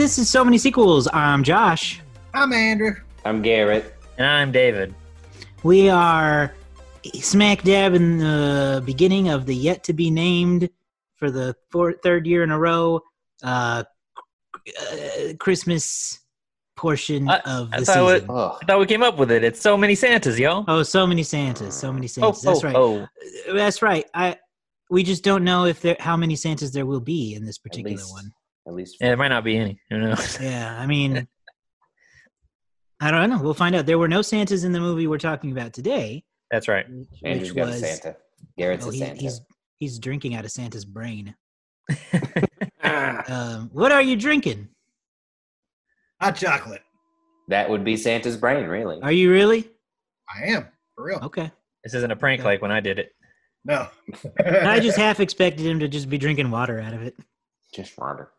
Hey everybody, this is So Many Sequels. I'm Josh. I'm Andrew. I'm Garrett. And I'm David. We are smack dab in the beginning of the yet to be named for the fourth, third year in a row uh, uh, Christmas portion I- of I the thought season. Oh, I thought we came up with it. It's so many Santas, yo. Oh, so many Santas, so many Oh, Santas. That's oh, right. oh. That's right. I we just don't know if there how many Santas there will be in this particular least- one. At least Yeah, there might not be any. Who knows? Yeah, I mean, I don't know. We'll find out. There were no Santas in the movie we're talking about today, That's right. which, Andrew's which got was a Santa. Garrett's oh, a he- Santa. he's he's drinking out of Santa's brain. Um, what are you drinking? Hot chocolate. that would be Santa's brain, really. Are you really I am for real. okay? this isn't a prank like when I did it. No. I just half expected him to just be drinking water out of it. Just water.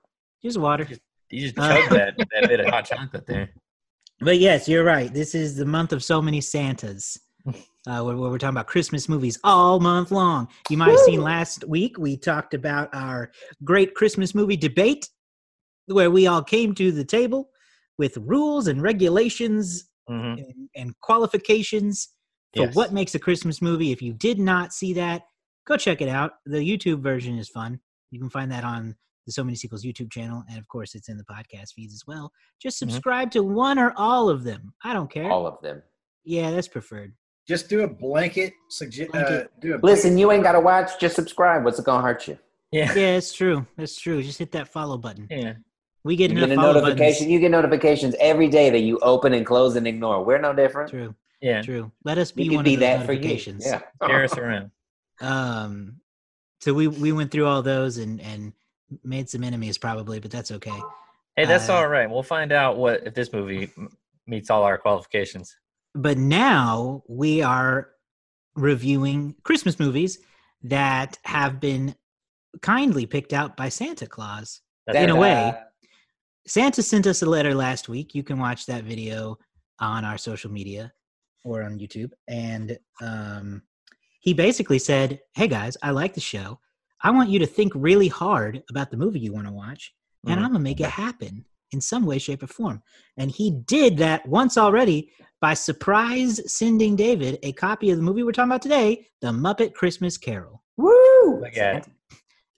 Just water. You just Uh, chugged that, that bit of hot chocolate there. But yes, you're right. This is the month of so many Santas. Uh, where, where we're talking about Christmas movies all month long. You might have seen last week we talked about our great Christmas movie debate, where we all came to the table with rules and regulations hmm and, and qualifications for Yes. what makes a Christmas movie. If you did not see that, go check it out. The YouTube version is fun. You can find that on the So Many Sequels YouTube channel, and of course, it's in the podcast feeds as well. Just Mhm. subscribe to one or all of them. I don't care. All of them. Yeah, that's preferred. Just do a blanket. Suggest. Uh, do a Listen, you ain't got to watch. Just subscribe. What's it going to hurt you? Yeah. Yeah, it's true. That's true. Just hit that follow button. Yeah. We get You get a notification. buttons. You get notifications every day that you open and close and ignore. We're no different. True, Yeah. true. Let us be We one be of those that for you. notifications. Yeah. Share us around. Um, so we we went through all those and and made some enemies probably, but that's okay. Hey, that's Uh, all right. We'll find out what if this movie meets all our qualifications. but now we are reviewing Christmas movies that have been kindly picked out by Santa Claus. That's In a way. Santa sent us a letter last week. You can watch that video on our social media or on YouTube. And um, he basically said, Hey guys, I like the show. I want you to think really hard about the movie you want to watch, and Mhm. I'm going to make it happen in some way, shape, or form. And he did that once already by surprise sending David a copy of the movie we're talking about today, The Muppet Christmas Carol. Woo! Look at.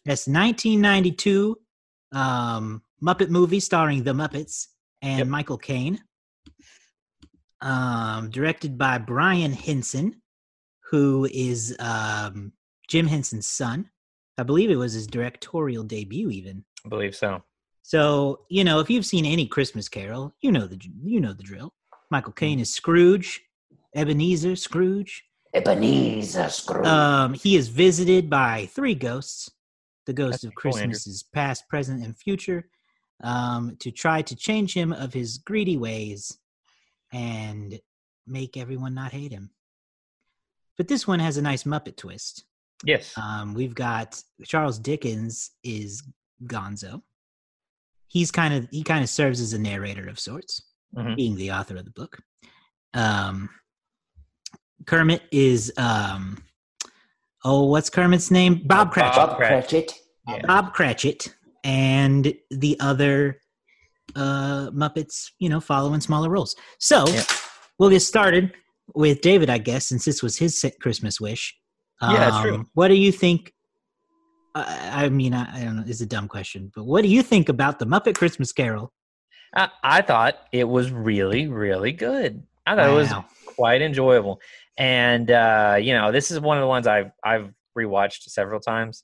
That's 1992 um, Muppet movie starring the Muppets and Yep. Michael Caine. Um, directed by Brian Henson, who is um, Jim Henson's son. I believe it was his directorial debut, even. I believe so. So you know, if you've seen any Christmas Carol, you know the you know the drill. Michael Caine is Scrooge, Ebenezer Scrooge. Ebenezer Scrooge. Um, he is visited by three ghosts, the ghosts That's of cool, Andrew. Past, present, and future, um, to try to change him of his greedy ways and make everyone not hate him. But this one has a nice Muppet twist. Yes. Um, we've got Charles Dickens is Gonzo. He's kind of he kind of serves as a narrator of sorts Mhm. being the author of the book. Um, Kermit is um, oh, what's Kermit's name? Bob Cratchit. Bob Bob Cratchit. Yeah. Bob Cratchit and the other uh, Muppets, you know, following smaller roles. So Yep. we'll get started with David, I guess, since this was his Christmas wish. Yeah, true. Um, What do you think? I, I mean, I, I don't know. It's a dumb question, but what do you think about the Muppet Christmas Carol? I, I thought it was really, really good. I thought it was quite enjoyable. And uh, you know, this is one of the ones I've I've rewatched several times.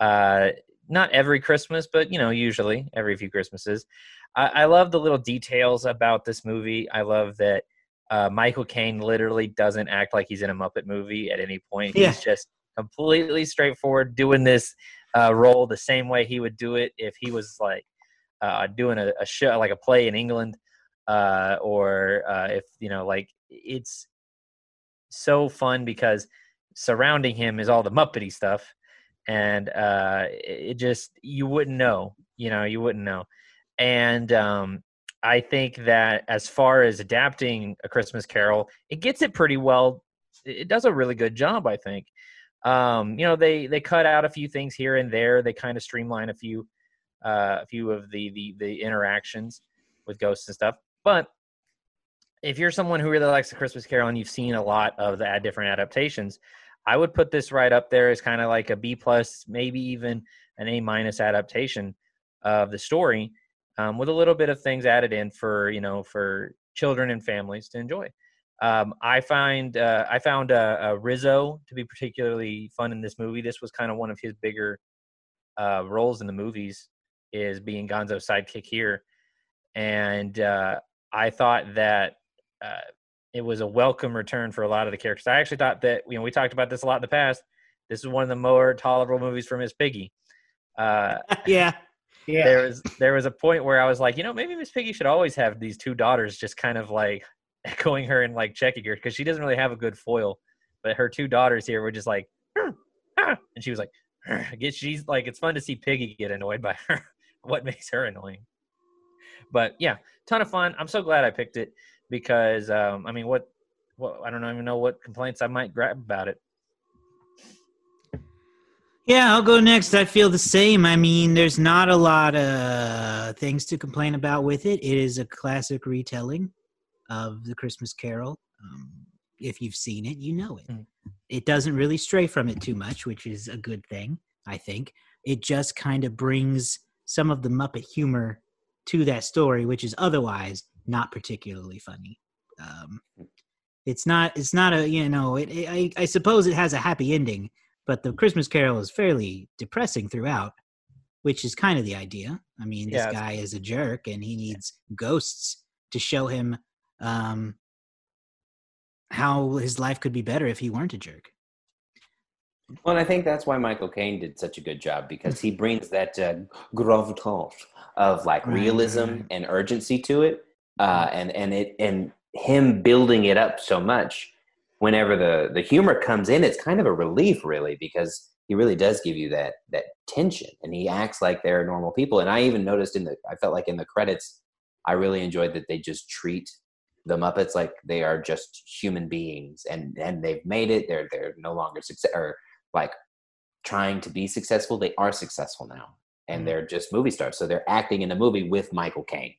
Uh, not every Christmas, but you know, usually every few Christmases. I, I love the little details about this movie. I love that uh, Michael Caine literally doesn't act like he's in a Muppet movie at any point. Yeah. He's just completely straightforward, doing this uh, role the same way he would do it if he was like uh, doing a, a show, like a play in England, uh, or uh, if you know, like it's so fun because surrounding him is all the Muppety stuff, and uh, it it just you wouldn't know, you know, you wouldn't know, and um, I think that as far as adapting a Christmas Carol, it gets it pretty well. It does a really good job, I think. Um, you know, they they cut out a few things here and there. They kind of streamline a few uh, a few of the, the the interactions with ghosts and stuff. But if you're someone who really likes the Christmas Carol and you've seen a lot of the different adaptations, I would put this right up there as kind of like a B plus, maybe even an A minus adaptation of the story, um, with a little bit of things added in for you know for children and families to enjoy. Um, I find uh, I found uh, uh, Rizzo to be particularly fun in this movie. This was kind of one of his bigger uh, roles in the movies, is being Gonzo's sidekick here, and uh, I thought that uh, it was a welcome return for a lot of the characters. I actually thought that you know we talked about this a lot in the past. This is one of the more tolerable movies for Miss Piggy. Yeah. Yeah. there was there was a point where I was like, you know, maybe Miss Piggy should always have these two daughters, just kind of like echoing her and like checking her because she doesn't really have a good foil, but her two daughters here were just like, and she was like, she's like, it's fun to see Piggy get annoyed by her. what makes her annoying? But yeah, ton of fun. I'm so glad I picked it because um, I mean, what, what I don't even know what complaints I might grab about it. Yeah, I'll go next. I feel the same. I mean, there's not a lot of things to complain about with it. It is a classic retelling of the Christmas Carol. Um, if you've seen it, you know it. Mm. It doesn't really stray from it too much, which is a good thing, I think. It just kind of brings some of the Muppet humor to that story, which is otherwise not particularly funny. Um, it's not. It's not a. You know. It, it, I, I suppose it has a happy ending, but the Christmas Carol is fairly depressing throughout, which is kind of the idea. I mean, this Yeah, guy is a jerk, and he needs ghosts to show him um, how his life could be better if he weren't a jerk. Well, and I think that's why Michael Caine did such a good job because he brings that uh, gravitas of like Right, realism right. and urgency to it, uh, and and it and him building it up so much. Whenever the the humor comes in, it's kind of a relief, really, because he really does give you that that tension, and he acts like they're normal people. And I even noticed in the, I felt like in the credits, I really enjoyed that they just treat the Muppets like they are just human beings, and and they've made it. They're they're no longer success or like trying to be successful. They are successful now, and Mhm. they're just movie stars. So they're acting in a movie with Michael Caine,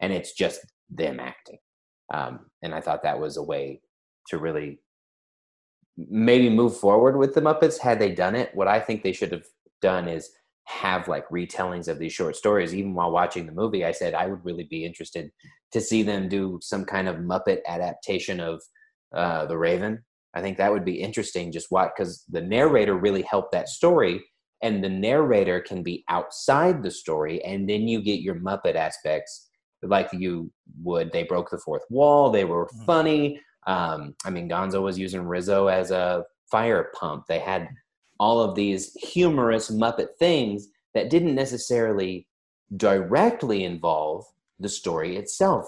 and it's just them acting. Um, and I thought that was a way to really maybe move forward with the Muppets had they done it. What I think they should have done is have like retellings of these short stories. Even while watching the movie, I said I would really be interested to see them do some kind of Muppet adaptation of uh, The Raven. I think that would be interesting. Just what because the narrator really helped that story, and the narrator can be outside the story, and then you get your Muppet aspects like you would. They broke the fourth wall. They were Mhm. funny. Um, I mean, Gonzo was using Rizzo as a fire pump. They had all of these humorous Muppet things that didn't necessarily directly involve the story itself.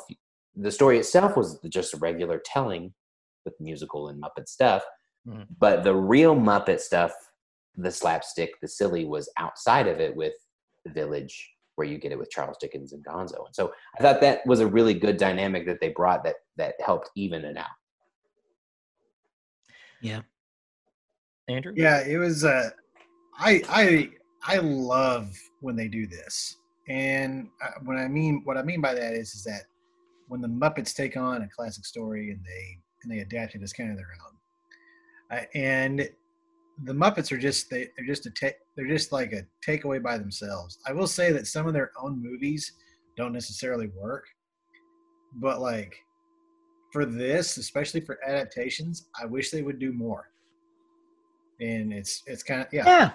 The story itself was just a regular telling with musical and Muppet stuff, Mhm. but the real Muppet stuff, the slapstick, the silly, was outside of it with the village where you get it with Charles Dickens and Gonzo. And so I thought that was a really good dynamic that they brought that that helped even it out. Andrew? Yeah, it was. Uh, I I I love when they do this, and uh, what I mean what I mean by that is is that when the Muppets take on a classic story and they and they adapt it as kind of their own, uh, and the Muppets are just they they're just a ta- they're just like a takeaway by themselves. I will say that some of their own movies don't necessarily work, but like for this, especially for adaptations, I wish they would do more. And it's it's kind of yeah Yeah.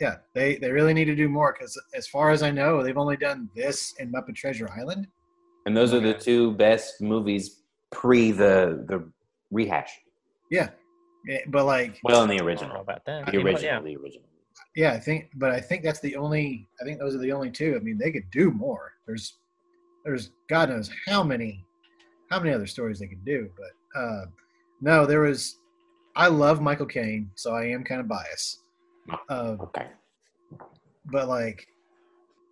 yeah they they really need to do more because as far as I know they've only done this and Muppet Treasure Island. And those are the two best movies pre the the rehash. Yeah, Eh, but like Well, in the I don't know original, about that. the You know, original, yeah. the original. yeah I think but I think that's the only I think those are the only two. I mean they could do more. There's there's God knows how many how many other stories they could do, but uh, no, there was. I love Michael Caine, so I am kind of biased. Uh, Okay. but like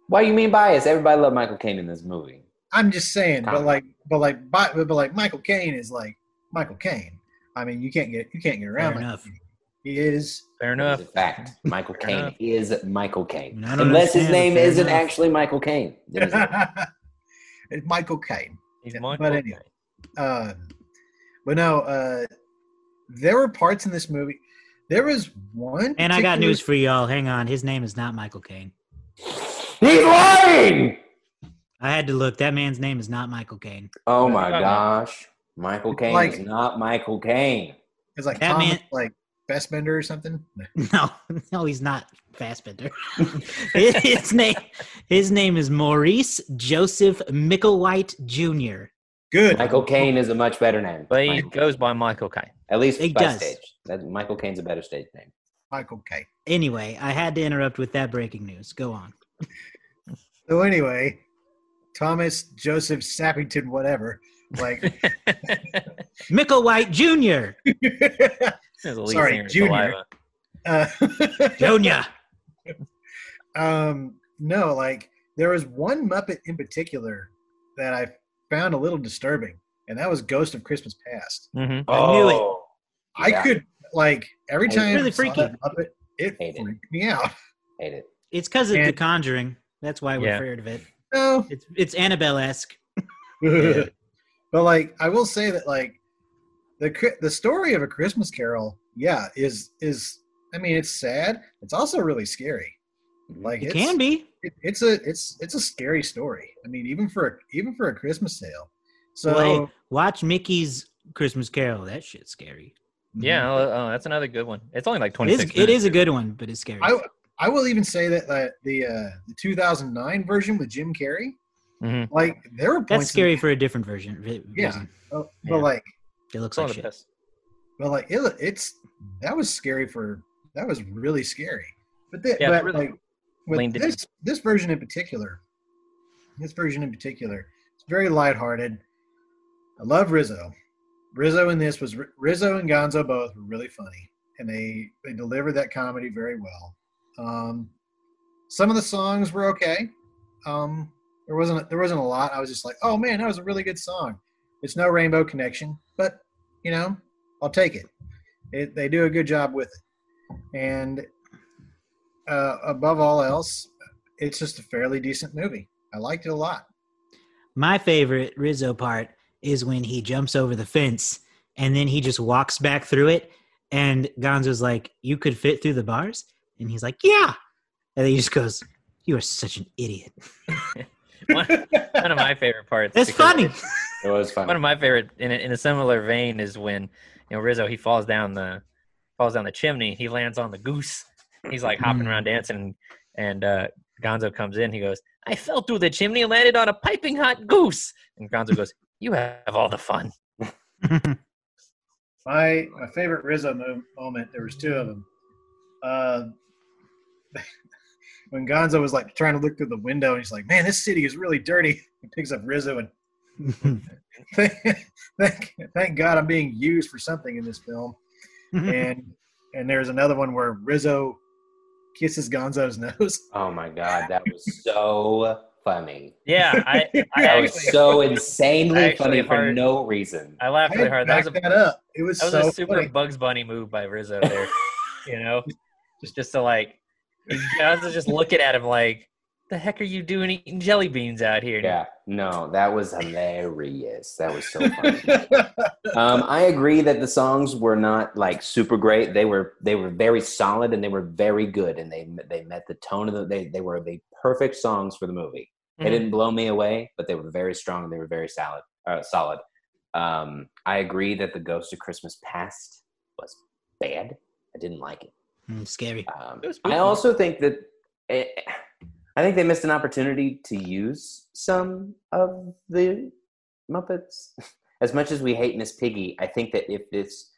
Why you mean bias? Everybody loved Michael Caine in this movie. I'm just saying, but like, but like, but, but like Michael Caine is like Michael Caine. I mean, you can't get you can't get around. Fair enough. He is. Fair That is enough. a fact. Michael Fair Caine is Michael Caine. Unless his name fair isn't enough. actually Michael Caine. Then he's not. it's Michael Caine. He's Yeah, Michael but anyway. Caine. Um, but no, uh, there were parts in this movie. There was one. And I got news for y'all. Hang on. His name is not Michael Caine. He's lying! I had to look. That man's name is not Michael Caine. Oh my gosh. Michael Caine Like- is not Michael Caine. It's like That Thomas, man- like Fassbender or something. No, no, he's not Fassbender. his, his name, his name is Maurice Joseph Micklewhite Jr. Good. Michael Caine is a much better name. But he Michael goes by Michael Caine. At least He by does. stage. That, Michael Caine's a better stage name. Michael Caine. Anyway, I had to interrupt with that breaking news. Go on. So anyway, Thomas Joseph Sappington, whatever. Like, Micklewhite Jr. There's a lead Sorry, Junior. Uh, Junior. um, no, like there was one Muppet in particular that I found a little disturbing, and that was Ghost of Christmas Past. Mhm. I knew it. Oh, I Yeah. could like every It's time really freaky. that Muppet, it Hate it. freaked me out. Hate it. It's because of The Conjuring. That's why we're Yeah. afraid of it. No, It's it's Annabelle esque. but like I will say that like the the story of a Christmas Carol, yeah, is is I mean it's sad. It's also really scary. Like It can be. It, it's a it's it's a scary story. I mean even for even for a Christmas sale. So Well, hey, watch Mickey's Christmas Carol. That shit's scary. Yeah, oh, oh, that's another good one. It's only like It 26 is, it is a good one, but it's scary. I I will even say that uh, the uh, the 2009 version with Jim Carrey, Mhm. like there were points That's in- scary for a different version. vi- Yeah. reason. oh, Yeah. but like It looks like shit. best. but like it, it's that was scary for that was really scary. But, the, Yeah, but really like with this this version in particular, this version in particular, it's very lighthearted. I love Rizzo. Rizzo in this was Rizzo and Gonzo both were really funny, and they they delivered that comedy very well. Um, some of the songs were okay. Um, there wasn't there wasn't a lot. I was just like, oh man, that was a really good song. It's no Rainbow Connection, but you know, I'll take it. it they do a good job with it, and uh, above all else, it's just a fairly decent movie. I liked it a lot. My favorite Rizzo part is when he jumps over the fence and then he just walks back through it. And Gonzo's like, You could fit through the bars? And he's like, Yeah. And he just goes, You are such an idiot. one, one of my favorite parts. It's funny. It was fun. One of my favorite in a, in a similar vein is when you know Rizzo he falls down the falls down the chimney. He lands on the goose. He's like hopping Mm. around dancing, and uh, Gonzo comes in. He goes, "I fell through the chimney and landed on a piping hot goose." And Gonzo goes, "You have all the fun." My my favorite Rizzo mo- moment. There was two of them. Uh, when Gonzo was like trying to look through the window, and he's like, "Man, this city is really dirty." He picks up Rizzo and thank, thank, thank God I'm being used for something in this film. And and there's another one where Rizzo kisses Gonzo's nose. oh my god, that was so funny. Yeah, I I That was actually so insanely I actually funny for no reason. I laughed really hard. That was a that up. It was, that was so a super funny. Bugs Bunny move by Rizzo there. you know, just just to like, I was just looking at him like, "The heck are you doing eating jelly beans out here?" Yeah, no, that was hilarious. That was so funny. um, I agree that the songs were not like super great. They were they were very solid and they were very good and they they met the tone of the they they were the perfect songs for the movie. They Mhm. didn't blow me away, but they were very strong. and They were very solid. Uh, solid. Um, I agree that the Ghost of Christmas Past was bad. I didn't like it. Mm, Scary. Um, It I also think that eh, I think they missed an opportunity to use some of the Muppets. As much as we hate Miss Piggy, I think that if this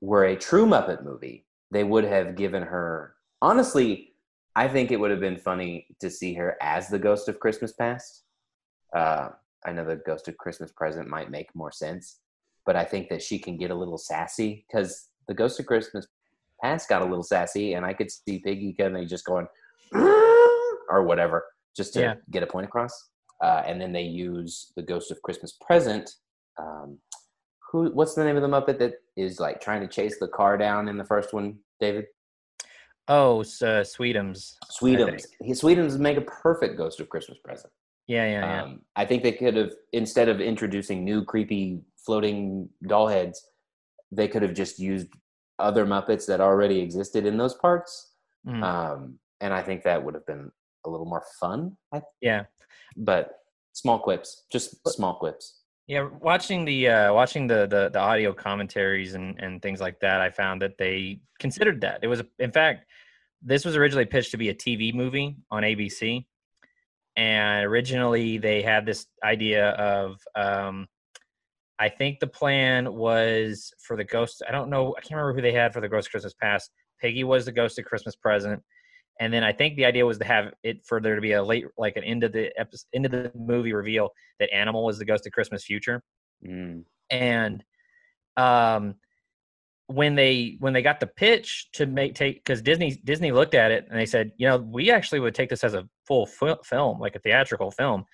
were a true Muppet movie, they would have given her. Honestly, I think it would have been funny to see her as the Ghost of Christmas Past. Uh, I know the Ghost of Christmas Present might make more sense, but I think that she can get a little sassy because the Ghost of Christmas Past got a little sassy, and I could see Piggy kind of just going or whatever just to Yeah. get a point across. Uh, and then they use the Ghost of Christmas Present. Um, who? What's the name of the Muppet that is like trying to chase the car down in the first one? David? Oh, uh, Sweetums. Sweetums. He, Sweetums make a perfect Ghost of Christmas present. Yeah, yeah, yeah. Um, I think they could have instead of introducing new creepy floating doll heads, they could have just used other Muppets that already existed in those parts. Mhm. Um, and I think that would have been a little more fun. I, yeah. but small quips, just small quips. Yeah, watching the uh, watching the, the the audio commentaries and and things like that, I found that they considered that. It was, in fact, this was originally pitched to be a TV movie on ABC, and originally they had this idea of, um, I think the plan was for the ghost. I don't know, I can't remember who they had for the Ghost of Christmas Past. Piggy was the Ghost of Christmas Present, and then I think the idea was to have it for there to be a late, like an end of the episode, end of the movie reveal that Animal was the Ghost of Christmas Future. Mm. and um when they when they got the pitch to make take because disney disney looked at it and they said you know we actually would take this as a full fil- film like a theatrical film.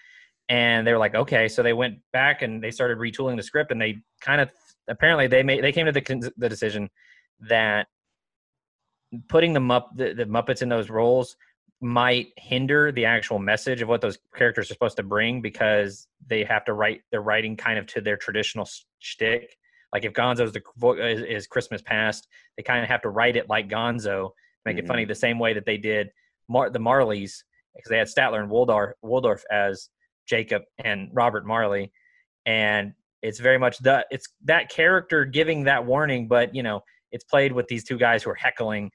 And they were like okay. So they went back and they started retooling the script and they kind of apparently they made they came to the, the decision that putting the, Mupp, the, the muppets in those roles might hinder the actual message of what those characters are supposed to bring because they have to write they're writing kind of to their traditional shtick. Like if Gonzo's the is, is Christmas past, they kind of have to write it like Gonzo, make it funny mm-hmm. the same way that they did Mar- the Marleys because they had Statler and Waldorf, Waldorf as Jacob and Robert Marley, and it's very much the it's that character giving that warning, but you know it's played with these two guys who are heckling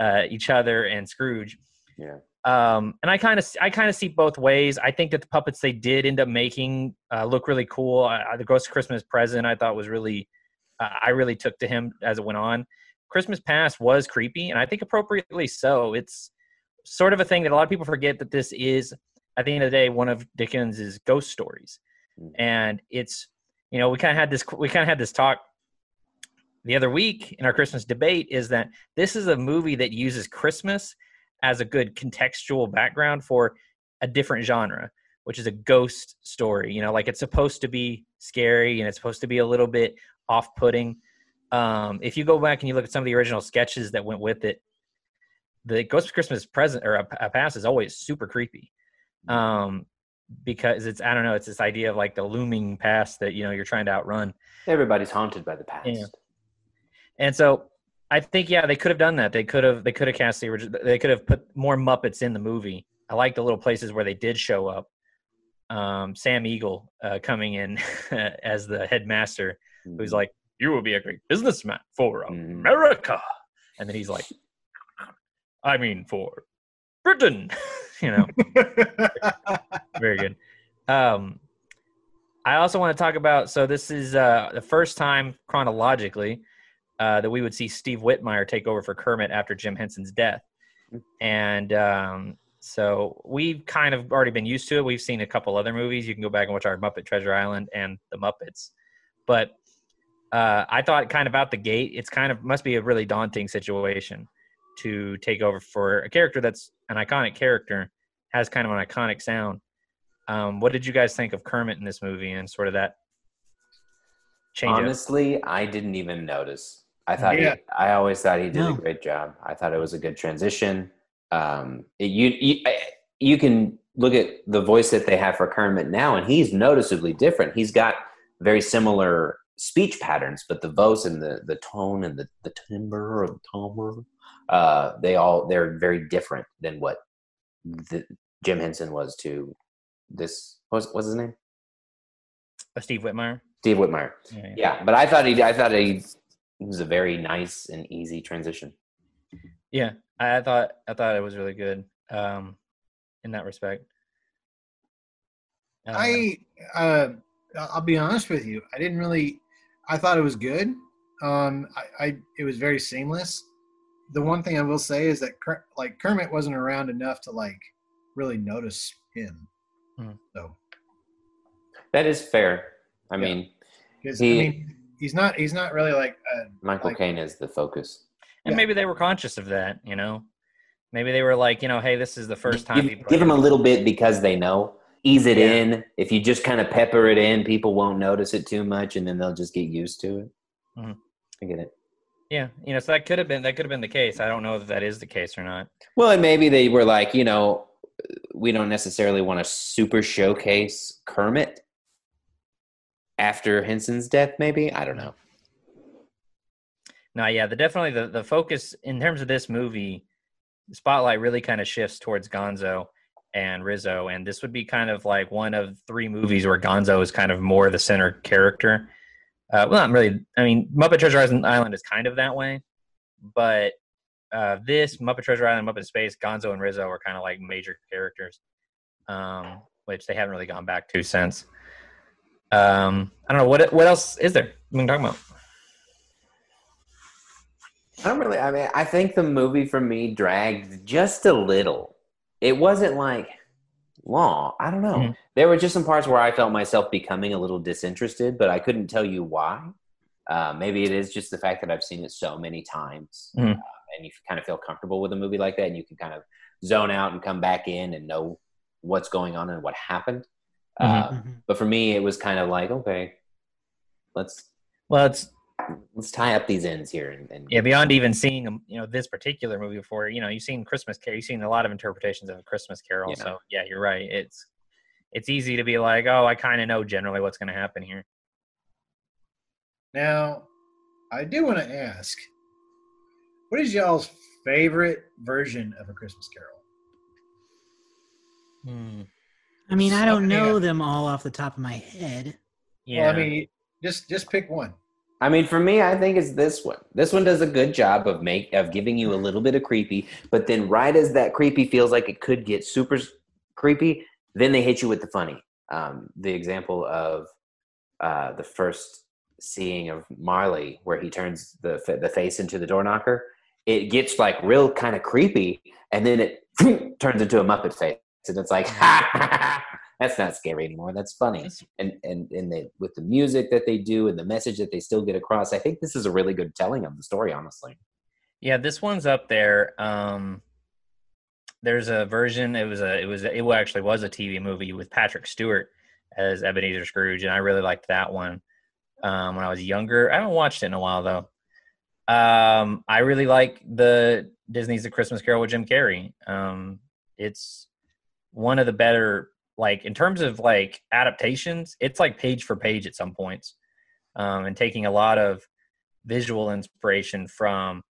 uh, each other and Scrooge. Yeah. Um, and I kind of I kind of see both ways. I think that the puppets they did end up making uh, look really cool. Uh, the Ghost of Christmas Present I thought was really uh, I really took to him as it went on. Christmas Past was creepy, and I think appropriately so. It's sort of a thing that a lot of people forget that this is at the end of the day one of Dickens's ghost stories, Mhm. and it's you know we kind of had this we kind of had this talk the other week in our Christmas debate is that this is a movie that uses Christmas as a good contextual background for a different genre, which is a ghost story. You know, like it's supposed to be scary and it's supposed to be a little bit off putting. Um, if you go back and you look at some of the original sketches that went with it, the Ghost of Christmas present or a, a past is always super creepy. Um, because it's I don't know, it's this idea of like the looming past that you know you're trying to outrun. Everybody's haunted by the past. And so I think yeah, they could have done that. They could have they could have cast the original. They could have put more Muppets in the movie. I like the little places where they did show up. Um, Sam Eagle uh, coming in as the headmaster, who's Mhm. like, "You will be a great businessman for Mhm. America," and then he's like, "I mean for Britain," you know. Very good. Um, I also want to talk about. So this is uh, the first time chronologically uh, that we would see Steve Whitmire take over for Kermit after Jim Henson's death, and um, so we've kind of already been used to it. We've seen a couple other movies. You can go back and watch our Muppet Treasure Island and The Muppets, but uh, I thought kind of out the gate, it's kind of must be a really daunting situation to take over for a character that's an iconic character, has kind of an iconic sound. Um, what did you guys think of Kermit in this movie and sort of that change? up? Honestly, I didn't even notice. I thought Yeah. he, I always thought he did No. a great job. I thought it was a good transition. Um, it, you, you I- you can look at the voice that they have for Kermit now, and he's noticeably different. He's got very similar speech patterns, but the voice and the the tone and the the timbre of timbre, uh, they all they're very different than what the, Jim Henson was to this. What's what's his name? Uh, Steve Whitmire. Steve Whitmire. Yeah, yeah. Yeah, but I thought he, I thought he, it was a very nice and easy transition. Yeah, I, I thought I thought it was really good um, in that respect. Uh, I uh, I'll be honest with you. I didn't really. I thought it was good. Um, I, I it was very seamless. The one thing I will say is that Ker, like Kermit wasn't around enough to like really notice him. Hmm. So That is fair. I Yeah. mean, because He- I mean he's not he's not really like uh, Michael Like- Caine is the focus. and yeah. maybe they were conscious of that. You know, maybe they were like, you know, hey, this is the first time. Give, he give him a little bit because they know. Ease it Yeah. in. If you just kind of pepper it in, people won't notice it too much, and then they'll just get used to it. Mhm. I get it. Yeah, you know, so that could have been that could have been the case. I don't know if that is the case or not. Well, and maybe they were like, you know, we don't necessarily want to super showcase Kermit after Henson's death. Maybe I don't know. No, yeah, the definitely the the focus in terms of this movie, the spotlight really kind of shifts towards Gonzo and Rizzo, and this would be kind of like one of three movies where Gonzo is kind of more the center character. Uh, well, not really. I mean, Muppet Treasure Island is kind of that way, but uh, this Muppet Treasure Island, Muppet Space, Gonzo and Rizzo are kind of like major characters, um, which they haven't really gone back to since. Um, I don't know what what else is there we can talk about. I don't really. I mean, I think the movie for me dragged just a little. It wasn't like long. I don't know. Mhm. There were just some parts where I felt myself becoming a little disinterested, but I couldn't tell you why. Uh, maybe it is just the fact that I've seen it so many times, Mhm. uh, and you kind of feel comfortable with a movie like that, and you can kind of zone out and come back in and know what's going on and what happened. Uh, Mhm. but for me, it was kind of like, okay, let's Well, it's let's tie up these ends here and, and yeah beyond even seeing um, you know this particular movie before. You know, you've seen Christmas Carol. You've seen a lot of interpretations of a Christmas Carol. Yeah. So yeah, you're right. It's it's easy to be like, oh, I kind of know generally what's going to happen here. Now, I do want to ask, what is y'all's favorite version of a Christmas Carol? Hmm. I mean, I don't Yeah. know them all off the top of my head. Yeah, Well, I mean, just just pick one. I mean, for me, I think it's this one. This one does a good job of make of giving you a little bit of creepy, but then right as that creepy feels like it could get super creepy, then they hit you with the funny. Um, the example of uh, the first seeing of Marley, where he turns the the face into the door knocker, it gets like real kind of creepy, and then it turns into a Muppet face, and it's like, that's not scary anymore. That's funny and and and they with the music that they do and the message that they still get across i think this is a really good telling of the story honestly Yeah, this one's up there. Um, there's a version. It was a. It was. A, it actually was a TV movie with Patrick Stewart as Ebenezer Scrooge, and I really liked that one um, when I was younger. I haven't watched it in a while though. Um, I really like the Disney's the Christmas Carol with Jim Carrey. Um, it's one of the better, like in terms of like adaptations. It's like page for page at some points, um, and taking a lot of visual inspiration from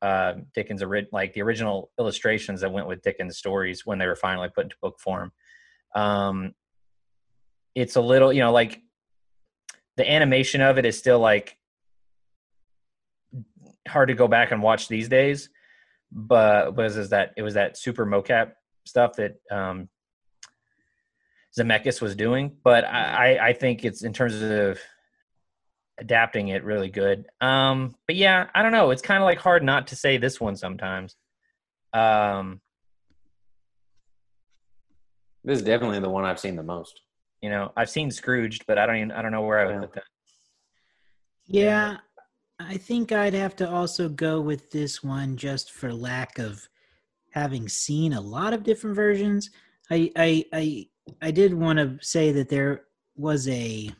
uh, Dickens' ori- like the original illustrations that went with Dickens' stories when they were finally put into book form. Um, it's a little, you know, like the animation of it is still like hard to go back and watch these days. But was is that it was that super mocap stuff that um, Zemeckis was doing. But I, I, I think it's in terms of adapting it really good. Um, but yeah, I don't know. It's kind of like hard not to say this one sometimes. Um, this is definitely the one i've seen the most you know, I've seen Scrooged, but I don't even I don't know where I would Yeah. put that. Yeah, I think I'd have to also go with this one just for lack of having seen a lot of different versions. I I I, I did want to say that there was a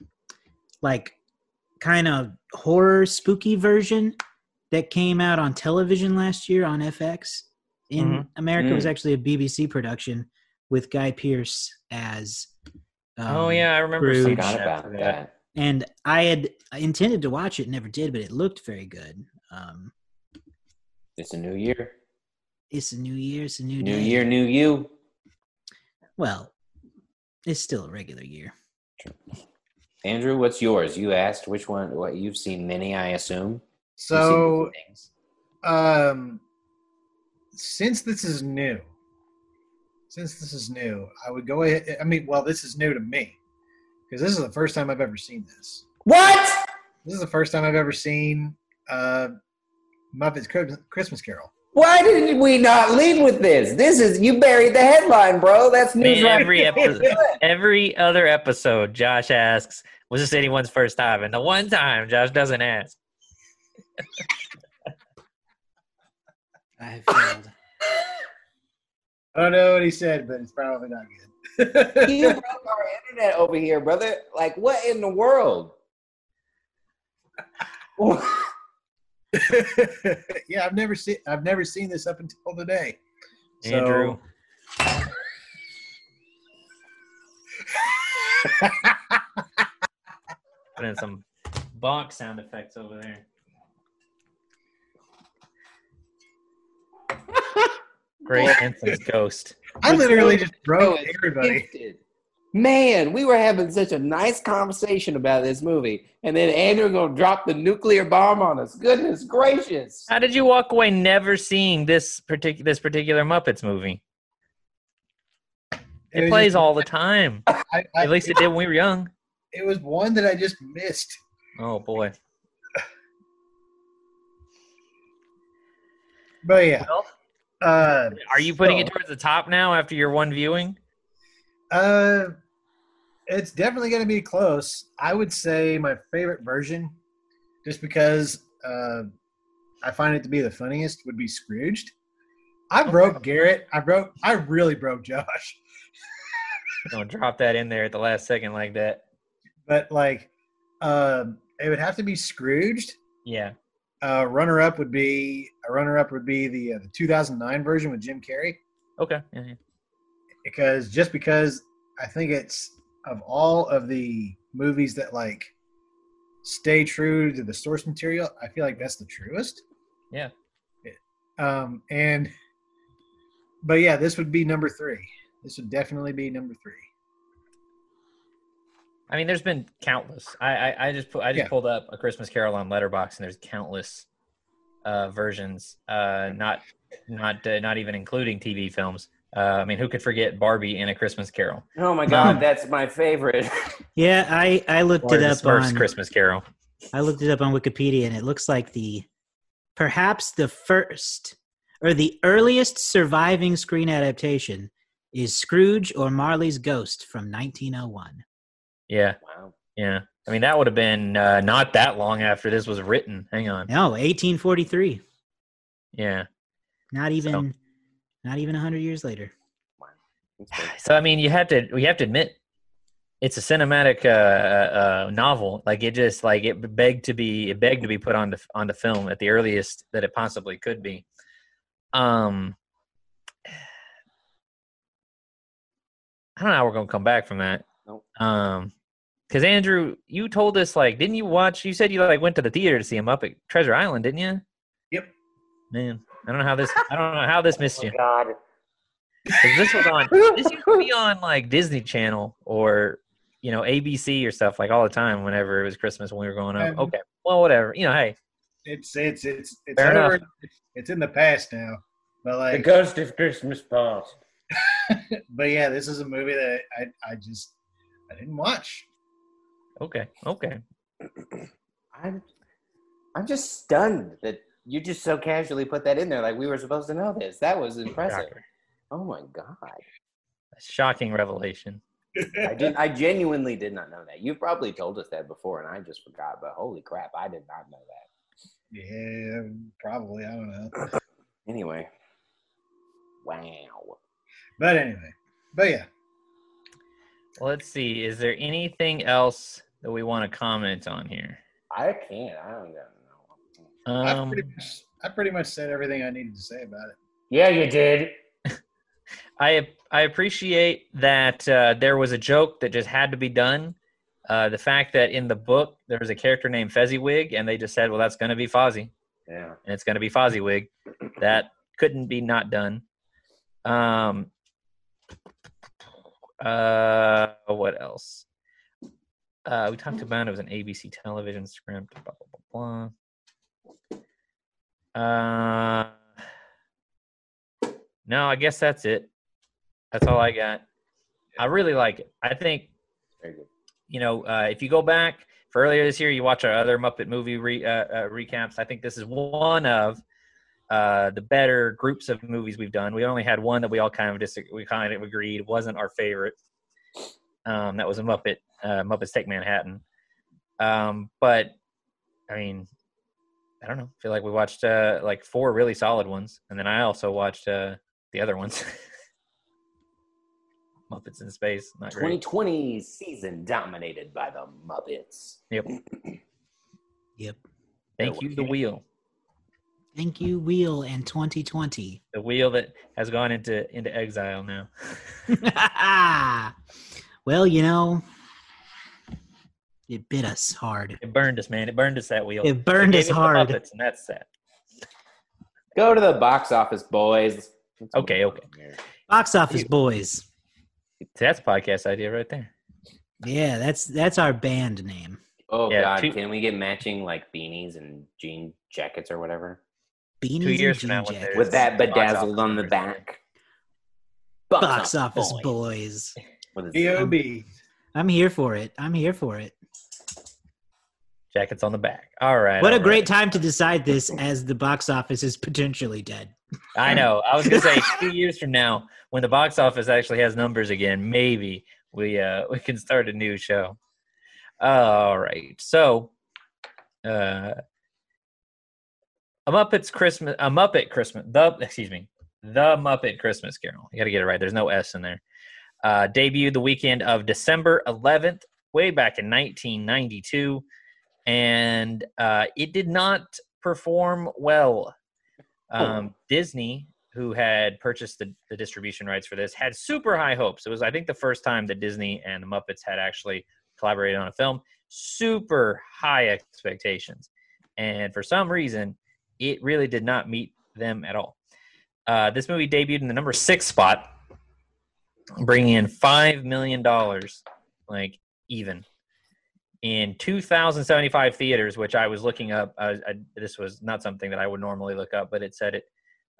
like kind of horror spooky version that came out on television last year on FX. In Mhm. America, it was Mm. actually a BBC production with Guy Pearce as. oh um, yeah, I remember. Scrooge. forgot that about that and I had I intended to watch it, never did, but it looked very good. Um, it's a new year it's a new year, it's a new, year. new day. year new you Well, it's still a regular year. andrew what's yours you asked which one what you've seen many i assume So, um, since this is new, since this is new, I would go ahead. I mean, well, this is new to me because this is the first time I've ever seen this. what This is the first time I've ever seen uh, Muppets Christmas Carol. Why didn't we not lead with this this is you buried the headline bro that's Man, news right every episode, every other episode, Josh asks, "Was this anyone's first time?" And the one time, Josh doesn't ask. I have failed. I don't know what he said, but it's probably not good. you broke our internet over here brother like what in the world yeah, I've never seen I've never seen this up until today. So- Andrew. Put in some box sound effects over there. Great Benson's ghost. I literally just broke everybody. gifted. Man, we were having such a nice conversation about this movie, and then Andrew gonna drop the nuclear bomb on us. Goodness gracious! How did you walk away never seeing this particular this particular Muppets movie? It, was plays just- all the time. I, I, At least it did when we were young. it was one that I just missed. Oh boy. But yeah, Well, uh, are you putting it towards the top now after your one viewing? Uh, it's definitely going to be close. I would say my favorite version, just because uh, I find it to be the funniest, would be Scrooged. I broke Garrett. I broke. I really broke Josh. Don't drop that in there at the last second like that. But like, um, it would have to be Scrooged. Yeah. Uh, runner up would be a runner up would be the uh, the 2009 version with Jim Carrey. Okay. Yeah, yeah. Because just because I think it's of all of the movies that like stay true to the source material, I feel like that's the truest. Yeah. Um, and but yeah, this would be number three. This would definitely be number three. I mean, there's been countless. I I, I just pu- I just Yeah. pulled up a Christmas Carol on Letterboxd, and there's countless uh, versions. Uh, not not uh, not even including TV films. Uh, I mean, who could forget Barbie and a Christmas Carol? Oh my God, Um, that's my favorite. Yeah, I I looked Or it the up Smurfs on Christmas Carol. I looked it up on Wikipedia, and it looks like the perhaps the first or the earliest surviving screen adaptation is Scrooge or Marley's Ghost from 1901. Yeah, wow. yeah. I mean, that would have been uh, not that long after this was written. Hang on. No, 1843. Yeah. Not even not even 100 years later. So I mean, you have to we have to admit it's a cinematic uh, uh, uh, novel. Like it just like it begged to be it begged to be put onto onto film at the earliest that it possibly could be. Um, I don't know how we're gonna come back from that. Nope. Um, because Andrew, you told us like, didn't you watch? You said you like went to the theater to see him up at Treasure Island, didn't you? Yep. Man, I don't know how this. I don't know how this missed you. God. 'Cause this was on this used to be on like Disney Channel or you know ABC or stuff like all the time whenever it was Christmas when we were growing up. Um, Okay, well whatever. You know, hey, It's it's it's it's Fair enough. over. It's in the past now. But like The like, ghost of Christmas past. but yeah, this is a movie that I I just I didn't watch. okay, okay. I'm, I'm just stunned that you just so casually put that in there, like we were supposed to know this. That was impressive. Shocker. Oh my god, A shocking revelation. I did. I genuinely did not know that. You probably told us that before, and I just forgot. But holy crap, I did not know that. Yeah, probably. I don't know. Anyway, wow. But anyway, but yeah, let's see. Is there anything else that we want to comment on here? I can't. I don't know. I Um, pretty much I pretty much said everything I needed to say about it. Yeah, you did. I I appreciate that uh, there was a joke that just had to be done. Uh, the fact that in the book there was a character named Fezziwig, and they just said, "Well, that's going to be Fozzie." Yeah. and it's going to be Fozziwig. That couldn't be not done. Um, uh, what else? Uh, we talked about it was an ABC television script. Blah blah blah blah. Uh, no, I guess that's it. That's all I got. I really like it. I think you know, uh, if you go back for earlier this year, you watch our other Muppet movie re, uh, uh, recaps. I think this is one of uh, the better groups of movies we've done. We only had one that we all kind of dis- we kind of agreed wasn't our favorite. Um, that was a Muppet uh, Muppets Take Manhattan. Um, but I mean, I don't know. I feel like we watched uh, like four really solid ones, and then I also watched uh, the other ones. Muppets in Space, not great. 2020 season dominated by the Muppets. Yep. Yep. Thank you, the wheel. Thank you, Wheel and 2020. The wheel that has gone into into exile now. well, you know, it bit us hard. It burned us, man. It burned us that wheel. It burned gave us hard. Muppets, and that's sad. Go to the box office, boys. That's Okay, okay. Box office boys. That's a podcast idea right there. Yeah, that's that's our band name. Oh Yeah, God, two- can we get matching like beanies and jean jackets or whatever Beanies Two years and from now, jean jackets. with that bedazzled on the back? box office boy. boys. With B.O.B. I'm here for it. I'm here for it. Jackets on the back. All right. What a all great time to decide this as the box office is potentially dead. I know. I was gonna say two years from now, when the box office actually has numbers again, maybe we uh we can start a new show. All right. So uh a Muppet's Christmas a Muppet Christmas the excuse me. The Muppet Christmas Carol. You gotta get it right. There's no S in there. Uh debuted the weekend of December eleventh, way back in nineteen ninety two. And uh it did not perform well. Um, Disney, who had purchased the, the distribution rights for this, had super high hopes. It was, I think, the first time that Disney and the Muppets had actually collaborated on a film. Super high expectations, and for some reason, it really did not meet them at all. Uh, this movie debuted in the number six spot, bringing in five million dollars, like even in 2,075 theaters, which I was looking up. Uh, I, this was not something that I would normally look up, but it said it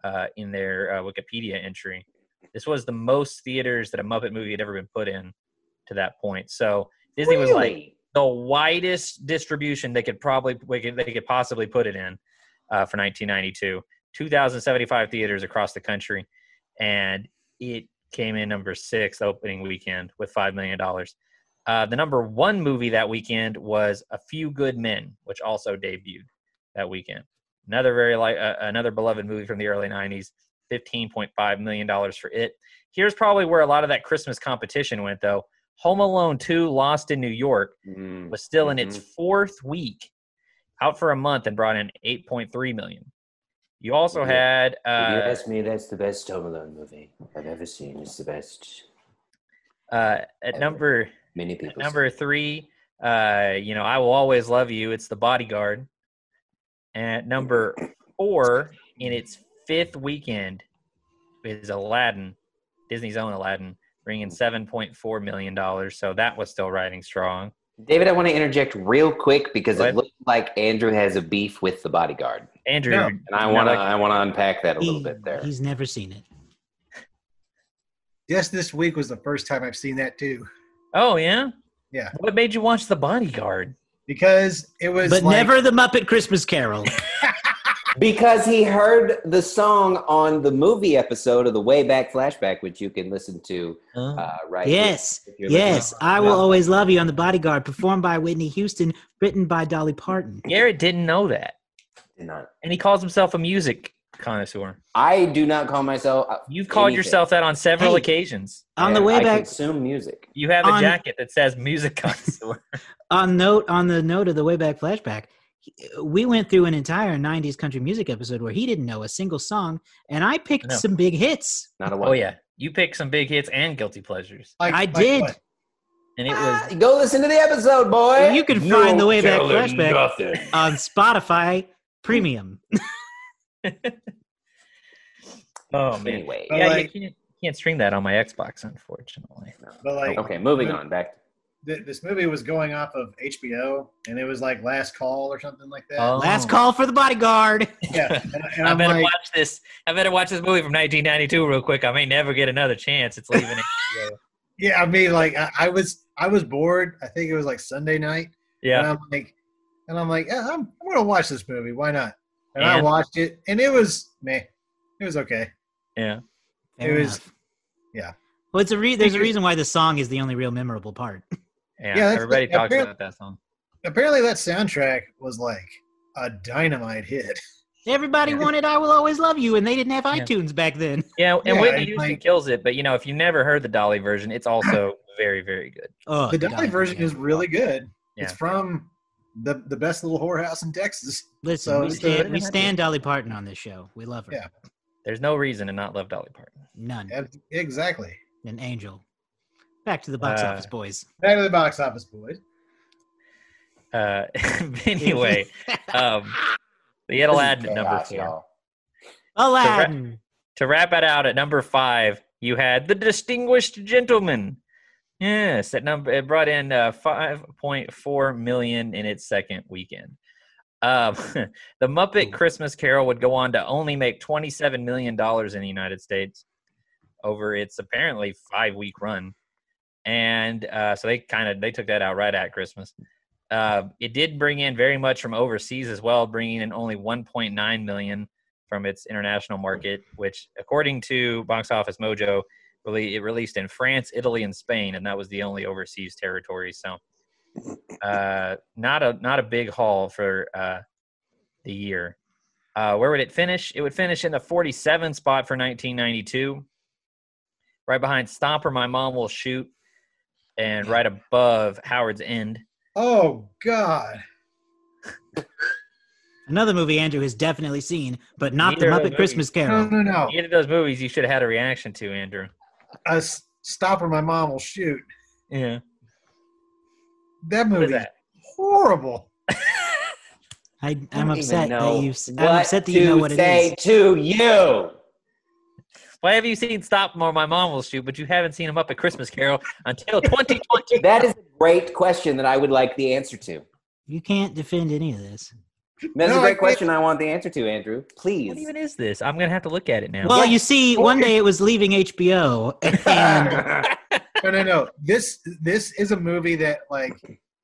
uh, in their uh, Wikipedia entry. This was the most theaters that a Muppet movie had ever been put in to that point. So Disney was like the widest distribution they could probably we could- they could possibly put it in uh, for 1992. 2,075 theaters across the country, and it came in number six opening weekend with five million dollars. Uh, the number one movie that weekend was A Few Good Men, which also debuted that weekend. Another very like uh, another beloved movie from the early '90s. Fifteen point five million dollars for it. Here's probably where a lot of that Christmas competition went, though. Home Alone 2, Lost in New York, Mm, was still in its mhm. fourth week, out for a month, and brought in 8.3 million. You also had If you uh, ask me, that's the best Home Alone movie I've ever seen. It's the best. uh, at number Many people. number three, uh, you know, I will always love you. It's the bodyguard. At number four, in its fifth weekend, is Aladdin, Disney's own Aladdin, bringing seven point four million dollars. So that was still riding strong. David, I want to interject real quick because it looks like Andrew has a beef with the bodyguard, Andrew, No. and I want to not I want to unpack that a little bit there. He's never seen it. Yes, this week was the first time I've seen that too, oh yeah, Yeah. What made you watch the bodyguard? because it was. But like- never the Muppet Christmas Carol. Because he heard the song on the movie episode of the Way Back Flashback, which you can listen to Huh? uh, right. yes, yes. listening. I will always love you on the Bodyguard, performed by Whitney Houston, written by Dolly Parton. Garrett didn't know that, Did not. and he calls himself a music connoisseur. I do not call myself. uh, You've called anything. yourself that on several Hey. occasions. On I- the way I back, consume music. You have a On- jacket that says music connoisseur. on note on the note of the way back flashback he- we went through an entire 90s country music episode where he didn't know a single song and i picked I know. some big hits Not a one. oh yeah, you picked some big hits and guilty pleasures, like- i like did what? and it Ah, was go listen to the episode, boy. you can find the way back flashback on spotify premium oh man. Anyway, Yeah, like- you can't, can't stream that on my Xbox, unfortunately. But like, okay, moving on. Back. Th- this movie was going off of HBO, and it was like Last Call or something like that. Oh. last call for the bodyguard Yeah, and, and I better like, watch this. I better watch this movie from 1992 real quick. I may never get another chance. It's leaving. HBO. yeah, I mean, like, I, I was, I was bored. I think it was like Sunday night, Yeah, and I'm like, and I'm like, yeah, I'm, I'm gonna watch this movie. Why not? And, I watched it, and it was meh. It was okay. yeah. Fair It was- yeah. well it's a re- there's a reason why the song is the only real memorable part Yeah, Yeah, that's- everybody talks apparently- about that song. Apparently, that soundtrack was like a dynamite hit. everybody Yeah. wanted i will always love you and they didn't have Yeah. itunes back then Yeah, and Yeah, Whitney Houston like- kills it. But you know, if you never heard the Dolly version, it's also very, very good. oh the Dolly version is really good. It's Yeah. from the the best little whorehouse in Texas. Listen, So we it's, uh, stand we stand Dolly Parton on this show. We love her. Yeah. There's no reason to not love Dolly Parton. None. Exactly. An angel. Back to the box Uh, office, boys. Back to the box office, boys. Uh, anyway, um, we had Aladdin at number Chaos, four. y'all. Aladdin. To wrap it out at number five, you had the Distinguished Gentleman. Yes, that number it brought in uh, 5.4 million in its second weekend. Um, the Muppet Christmas Carol would go on to only make 27 million dollars in the United States over its apparently five week run, and uh, so they kind of they took that out right at Christmas. Uh, it did bring in very much from overseas as well, bringing in only 1.9 million from its international market, which, according to Box Office Mojo, really it released in France, Italy, and Spain, and that was the only overseas territory. So, uh, not a not a big haul for uh, the year. Uh, where would it finish? It would finish in the 47th spot for 1992, right behind Stop or, My Mom Will Shoot, and right above Howards End. Oh God. Another movie Andrew has definitely seen, but not Neither of the those Muppet Christmas No, Carol. no, no. Either of those movies you should have had a reaction to, Andrew. A s- stop or my mom will shoot. Yeah. That What is movie is that? horrible. I, I'm even upset that know you. I'm what upset that you know to what it say to you. Why have you seen Stop More? My Mom Will Shoot, but you haven't seen the Muppet Christmas Carol until 2020? That is a great question that I would like the answer to. You can't defend any of this. That's No, a I great can't- question. I want the answer to, Andrew. Please. what even is this? I'm gonna have to look at it now. Well, Yeah. you see, one day it was leaving HBO, and No, no, no. This this is a movie that like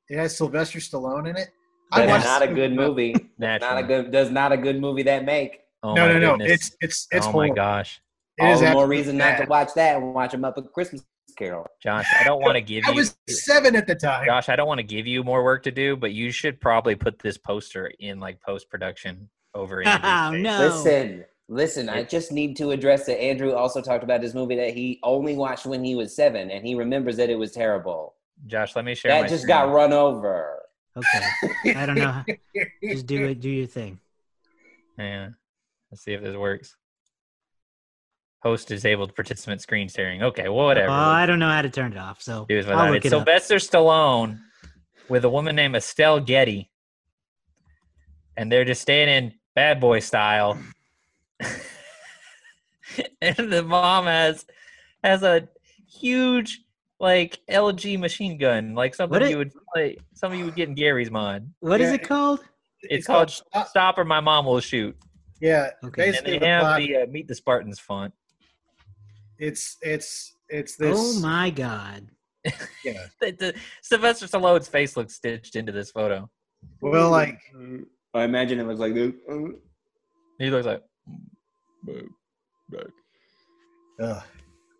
it has Sylvester Stallone in it. I That's watched not a good movie. movie. Not a good. Does not a good movie that make. Oh no, my no, no. It's it's it's oh my gosh, It All is the more absolutely reason not to watch that and watch the Muppet Christmas Carol. Josh, I don't want to give I you. was seven at the time. Josh, I don't want to give you more work to do, but you should probably put this poster in like post production over. oh Andrew's face. no, Listen, listen. I just need to address that Andrew also talked about this movie that he only watched when he was seven, and he remembers that it was terrible. Josh, let me share. my That just screen. got run over. okay. I don't know. Just do it. Do your thing. Yeah. Let's see if this works. Host disabled participant screen sharing. Okay, well, whatever. Oh, I don't know how to turn it off. So do is I'll look it. it up. Sylvester Stallone with a woman named Estelle Getty, and they're just staying in bad boy style. and the mom has has a huge like LG machine gun, like something What it- you would play, something you would get in Garry's Mod. what is Yeah, it called? It's, called Stop- Stop or My Mom Will Shoot, Yeah, Okay. and they the have plot. the uh, Meet the Spartans font. It's it's it's oh this. Oh my god. Yeah. The, the, Sylvester Stallone's face looks stitched into this photo. Well, like I imagine it looks like this. He looks like. ugh.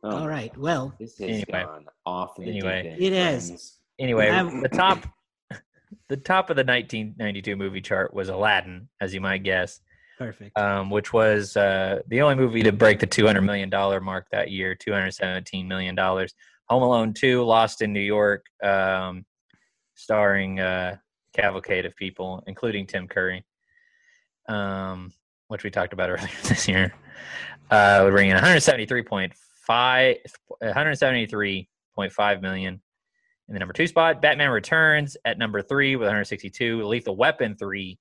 Oh, All right. Well, This has Anyway. gone off the Anyway. deep end, It has. Anyway, the top, the top of the 1992 movie chart was Aladdin, as you might guess, perfect. um, which was uh, the only movie to break the 200 million dollar mark that year, 217 million dollars. Home Alone 2, Lost in New York, um, starring uh, cavalcade of people, including Tim Curry, um, which we talked about earlier this year. Uh, would bring in 173.5, 173.5 million. In the number two spot, Batman Returns at number three with 162. Lethal Weapon 3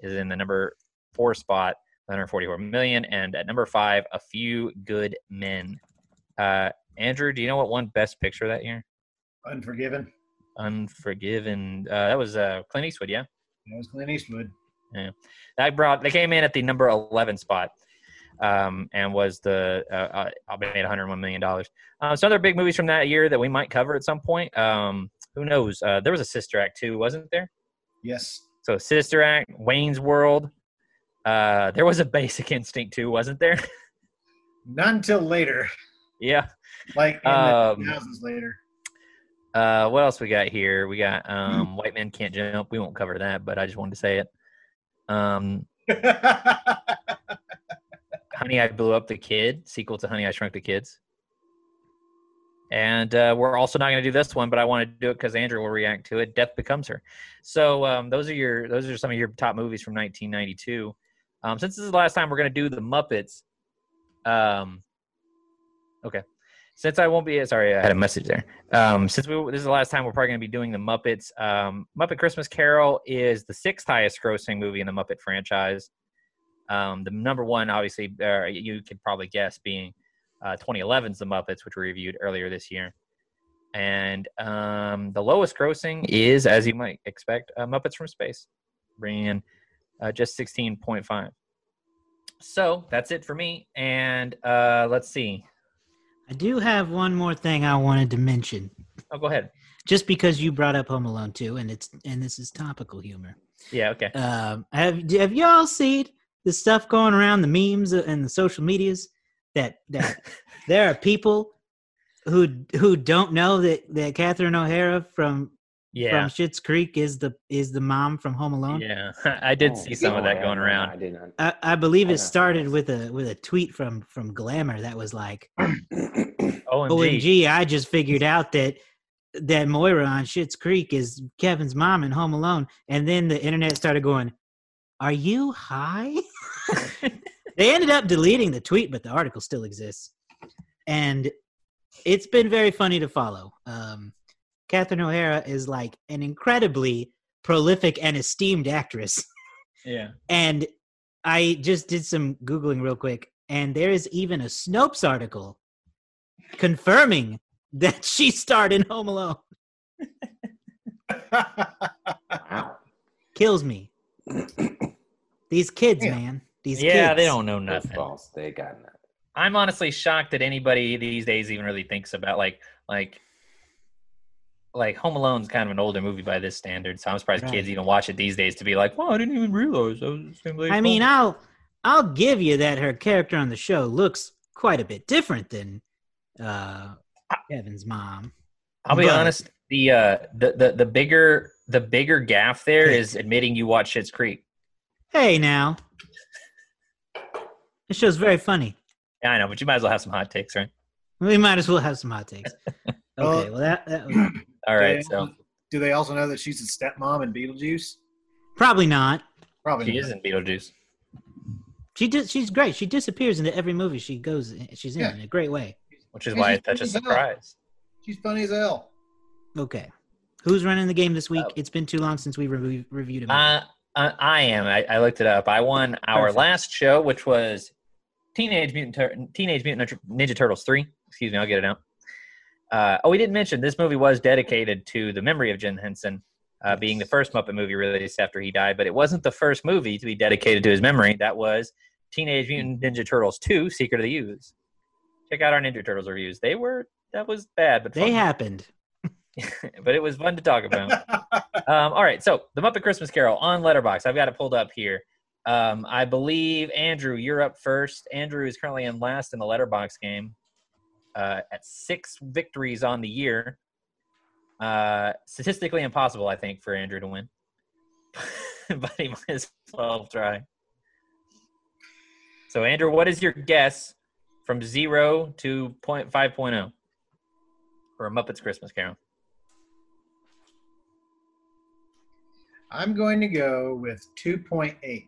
is in the number four spot, 144 million. And at number five, A Few Good Men. Uh, Andrew, do you know what won Best Picture that year? Unforgiven. Unforgiven. Uh, that was uh, Clint Eastwood, yeah. That was Clint Eastwood. Yeah, that brought. They came in at the number 11 spot, um, and was the uh, uh, I'll be made 101 million dollars. Uh, some other big movies from that year that we might cover at some point. Um, who knows? Uh, there was a Sister Act too, wasn't there? Yes. So Sister Act, Wayne's World. Uh, there was a Basic Instinct too, wasn't there? Not until later, yeah. like in Um, the thousands later. Uh, what else we got here? We got um, White Men Can't Jump. We won't cover that, but I just wanted to say it. Um, Honey, I Blew Up the Kid, sequel to Honey, I Shrunk the Kids. And uh, we're also not going to do this one, but I want to do it because Andrew will react to it. Death becomes her. So um, those are your those are some of your top movies from 1992. Um, since this is the last time we're going to do the Muppets, um, okay. Since I won't be sorry, I had a message there. Um, since we, this is the last time we're probably going to be doing the Muppets, um, Muppet Christmas Carol is the sixth highest grossing movie in the Muppet franchise. Um, the number one, obviously, uh, you could probably guess, being uh, 2011's The Muppets, which we reviewed earlier this year. And um, the lowest grossing is, as you might expect, uh, Muppets from Space, bringing in uh, just 16.5. So that's it for me. And uh, let's see. I do have one more thing I wanted to mention, Oh, go ahead. just because you brought up Home Alone too, and it's and this is topical humor. Yeah, okay. Um, have have y'all seen the stuff going around the memes and the social medias that that there are people who who don't know that that Catherine O'Hara from Yeah. from Schitt's Creek is the is the mom from Home Alone. Yeah. I did Oh, see some of that going around. I did not. I, I believe I it started with a with a tweet from from Glamour that was like, OMG. "OMG, I just figured out that that Moira on Schitt's Creek is Kevin's mom in Home Alone," and then the internet started going, "Are you high?" they ended up deleting the tweet, but the article still exists, and it's been very funny to follow. Um, Catherine O'Hara is like an incredibly prolific and esteemed actress. yeah. And I just did some Googling real quick, and there is even a Snopes article confirming that she starred in Home Alone. Wow. Kills me. These kids, Yeah. man. These Yeah, kids. they don't know nothing. false. They got nothing. I'm honestly shocked that anybody these days even really thinks about like like like Home Alone's kind of an older movie by this standard, so I'm surprised Right. kids even watch it these days to be like, "Well, I didn't even realize that was the same lady." I mean, I'll I'll give you that her character on the show looks quite a bit different than uh Kevin's mom. I'll be but- honest. The uh the, the the bigger the bigger gaff there is admitting you watch Schitt's Creek. Hey now. This show's very funny. Yeah, I know, but you might as well have some hot takes, right? We might as well have some hot takes. Okay, well that, that was, All right, Yeah. so Do they also know that she's a stepmom in Beetlejuice? probably not. Probably. she not. is in Beetlejuice. She just she's great. She disappears into every movie she goes in, she's in Yeah. in a great way. which is Yeah, why it's such a funny as hell. surprise. She's funny as hell. Okay. Who's running the game this week? Uh, it's been too long since we re- reviewed a movie. Uh, I, I am. I, I looked it up. I won our Perfect. last show, which was Teenage Mutant Tur- Teenage Mutant Ninja- Ninja Turtles three. Excuse me, I'll get it out. Uh, oh, we didn't mention this movie was dedicated to the memory of Jim Henson, uh, being the first Muppet movie released after he died. But it wasn't the first movie to be dedicated to his memory. That was Teenage Mutant Ninja Turtles two: Secret of the Ooze. Check out our Ninja Turtles reviews. They were that was bad, but they fun. happened. but it was fun to talk about. Um, all right, so the Muppet Christmas Carol on Letterboxd. I've got it pulled up here. Um, I believe Andrew, you're up first. Andrew is currently in last in the Letterboxd game uh, at six victories on the year. Uh, statistically impossible, I think, for Andrew to win, but he might as well try. So, Andrew, what is your guess from zero to point five oh for a Muppets Christmas Carol? I'm going to go with 2.8.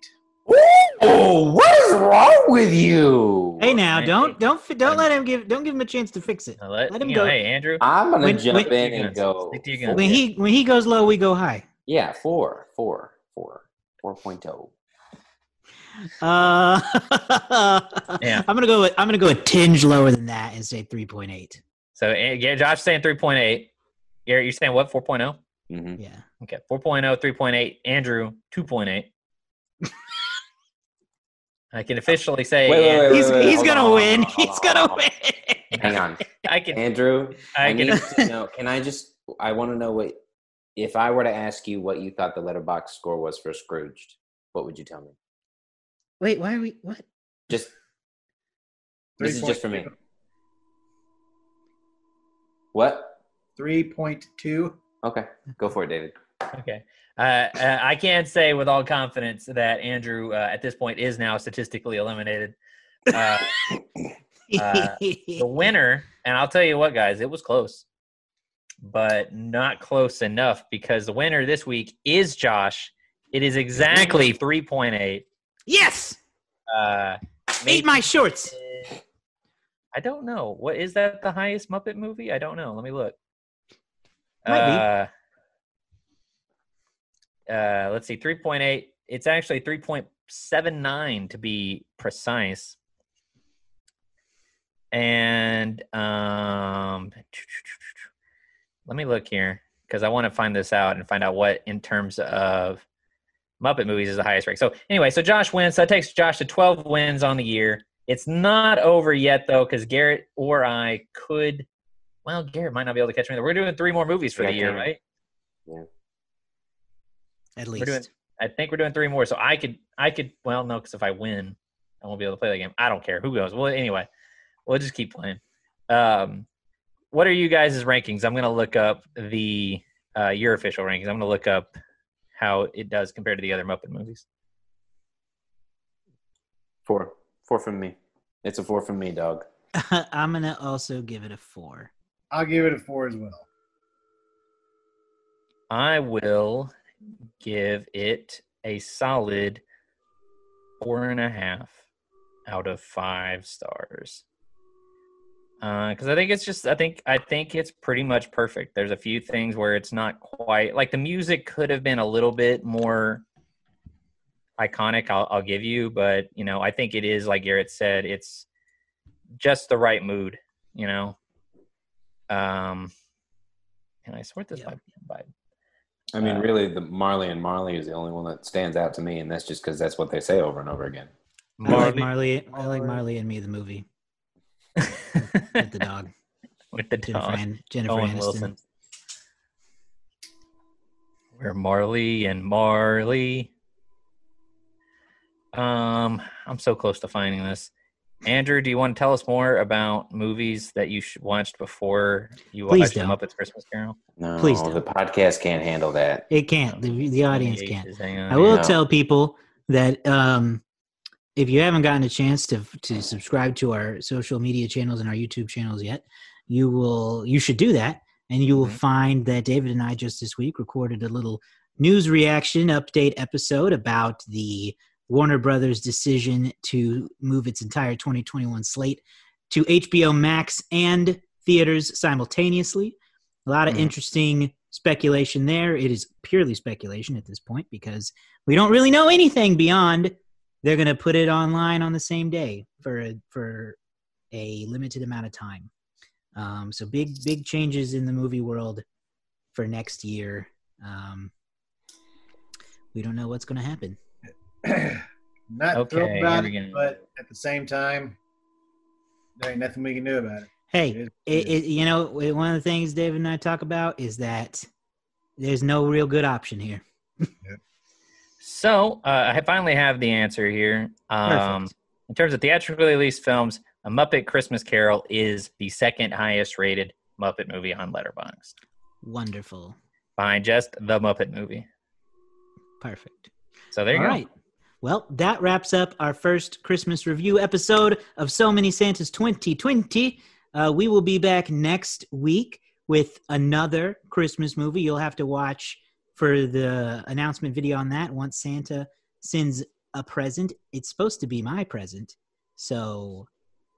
Oh, what is wrong with you? Hey now, Hey, don't don't don't let him give don't give him a chance to fix it. Now let, Let him you know, go. Hey, Andrew. I'm gonna When- jump when- in and your go. Stick to your guns. When he when he goes low, we go high. yeah, four, four, four, four point oh. Uh, Yeah. I'm gonna go. With, I'm gonna go a tinge lower than that and say 3.8. So eh, yeah, Josh saying 3.8. You're, you're saying what? 4.0? Mm-hmm. Yeah. Okay. 4.0, 3.8. Andrew, 2.8. I can officially say Wait, wait, wait, He's wait, he's gonna on, win. on, He's hold gonna on, win. Hang on, I can Andrew. I, I need can to know. Can I just? I want to know what. If I were to ask you what you thought the Letterboxd score was for Scrooged, what would you tell me? Wait, why are we? What? Just this is just for me. What? 3.2. Okay, go for it, David. Okay. Uh, uh, I can say with all confidence that Andrew, uh, at this point, is now statistically eliminated. Uh, Uh, the winner, and I'll tell you what, guys, it was close, but not close enough because the winner this week is Josh. It is exactly 3.8. yes, Uh, ate my shorts. I don't know. What is that? The highest Muppet movie? I don't know. Let me look. Might be. Uh, let's see, three point eight. It's actually three point seven nine to be precise. And um, let me look here because I want to find this out and find out what, in terms of Muppet movies, is the highest rank. So anyway, so Josh wins. So that takes Josh to twelve wins on the year. It's not over yet though, because Garrett or I could. Well, Garrett might not be able to catch me. We're doing three more movies for Yeah, the year, right? At We're least. doing. I think we're doing three more. So I could. I could. Well, no, because if I win, I won't be able to play the game. I don't care who goes. Well, anyway, we'll just keep playing. Um, what are you guys' rankings? I'm gonna look up the uh, your official rankings. I'm gonna look up how it does compared to the other Muppet movies. Four. Four from me. It's a four from me, dog. I'm gonna also give it a four. I'll give it a four as well. I will give it a solid four and a half out of five stars. Because I think it's just, I think, I think it's pretty much perfect. There's a few things where it's not quite like the music could have been a little bit more iconic. I'll, I'll give you, but you know, I think it is like Garrett said, it's just the right mood. You know, um, and I sort this Yeah. by by I mean, Uh, really, the Marley and Marley is the only one that stands out to me, and that's just because that's what they say over and over again. I like Marley. I like Marley and Me, the movie with the dog, with the Jennifer, dog. An- Jennifer Owen Aniston. Wilson. We're Marley and Marley. Um, I'm so close to finding this. Andrew, do you want to tell us more about movies that you watched before you Please watched don't. Muppets Christmas Carol? No, Please the don't. podcast can't handle that. It can't. The, the audience can't. just hang on I will No. tell people that um, if you haven't gotten a chance to to subscribe to our social media channels and our YouTube channels yet, you will. You should do that, and you will Mhm. find that David and I just this week recorded a little news reaction update episode about the Warner Brothers decision to move its entire 2021 slate to HBO Max and theaters simultaneously. A lot of Mhm. interesting speculation there. It is purely speculation at this point because we don't really know anything beyond they're going to put it online on the same day for a, for a limited amount of time. Um, so big big changes in the movie world for next year. Um, we don't know what's going to happen. Not Okay, thrilled about we it, go. but at the same time, there ain't nothing we can do about it. Hey, It is- it, it, you know, one of the things David and I talk about is that there's no real good option here. So uh, I finally have the answer here. Um, Perfect. in terms of theatrically released films, A Muppet Christmas Carol is the second highest rated Muppet movie on Letterboxd, Wonderful. behind just the Muppet movie. Perfect. So there you All go. right. Well, that wraps up our first Christmas review episode of So Many Santas 2020. Uh, we will be back next week with another Christmas movie. You'll have to watch for the announcement video on that once Santa sends a present. It's supposed to be my present. So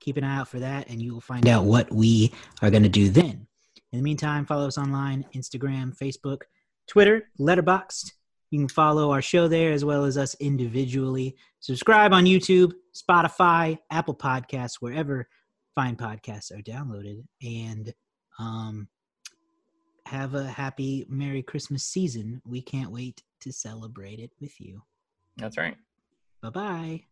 keep an eye out for that, and you will find out what we are going to do then. In the meantime, follow us online Instagram, Facebook, Twitter, Letterboxd. You can follow our show there as well as us individually. Subscribe on YouTube, Spotify, Apple Podcasts, wherever fine podcasts are downloaded. And um, have a happy Merry Christmas season. We can't wait to celebrate it with you. That's right. Bye bye.